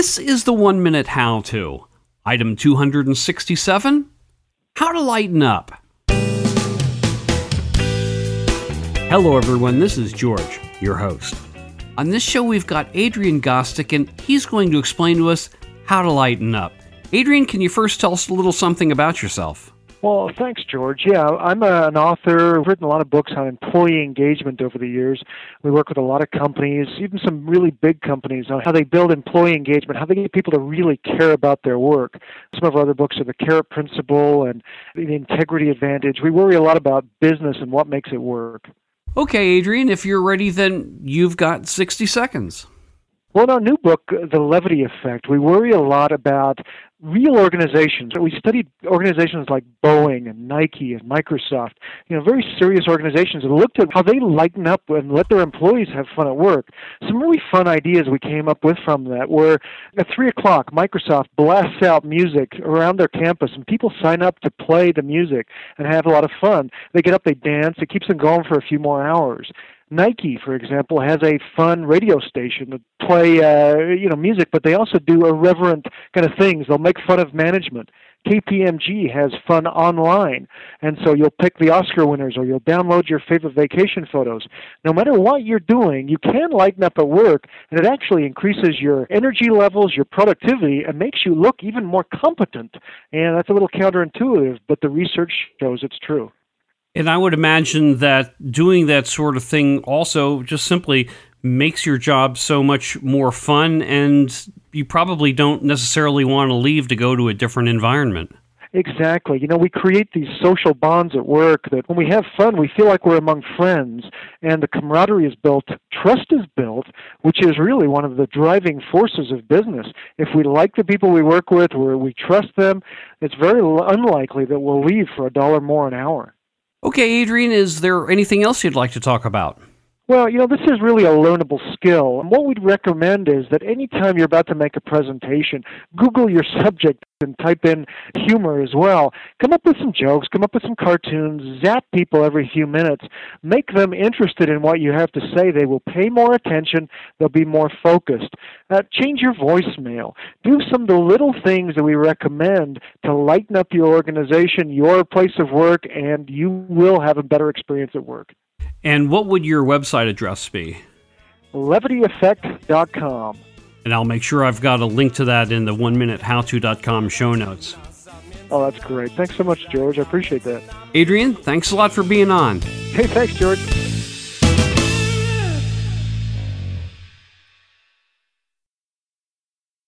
This is the one minute how to. Item 267 How to Lighten Up. Hello, everyone. This is George, your host. On this show, we've got Adrian Gostick, and he's going to explain to us how to lighten up. Adrian, can you first tell us a little something about yourself? Well, thanks, George. Yeah, I'm a, an author. I've written a lot of books on employee engagement over the years. We work with a lot of companies, even some really big companies, on how they build employee engagement, how they get people to really care about their work. Some of our other books are The Carrot Principle and The Integrity Advantage. We worry a lot about business and what makes it work. Okay, Adrian, if you're ready, then you've got 60 seconds. Well, in our new book, The Levity Effect, we worry a lot about real organizations. We studied organizations like Boeing and Nike and Microsoft, you know, very serious organizations, and looked at how they lighten up and let their employees have fun at work. Some really fun ideas we came up with from that were at 3 o'clock, Microsoft blasts out music around their campus, and people sign up to play the music and have a lot of fun. They get up, they dance, it keeps them going for a few more hours. Nike, for example, has a fun radio station that play uh, you know music, but they also do irreverent kind of things. They'll make fun of management. KPMG has fun online, and so you'll pick the Oscar winners or you'll download your favorite vacation photos. No matter what you're doing, you can lighten up at work, and it actually increases your energy levels, your productivity, and makes you look even more competent. And that's a little counterintuitive, but the research shows it's true. And I would imagine that doing that sort of thing also just simply makes your job so much more fun, and you probably don't necessarily want to leave to go to a different environment. Exactly. You know, we create these social bonds at work that when we have fun, we feel like we're among friends, and the camaraderie is built, trust is built, which is really one of the driving forces of business. If we like the people we work with, or we trust them, it's very unlikely that we'll leave for a dollar more an hour. Okay, Adrian, is there anything else you'd like to talk about? Well, you know, this is really a learnable skill. And what we'd recommend is that anytime you're about to make a presentation, Google your subject and type in humor as well. Come up with some jokes, come up with some cartoons, zap people every few minutes. Make them interested in what you have to say. They will pay more attention, they'll be more focused. Uh, change your voicemail. Do some of the little things that we recommend to lighten up your organization, your place of work, and you will have a better experience at work. And what would your website address be? LevityEffect.com. And I'll make sure I've got a link to that in the one minute howto.com show notes. Oh, that's great. Thanks so much, George. I appreciate that. Adrian, thanks a lot for being on. Hey, thanks, George.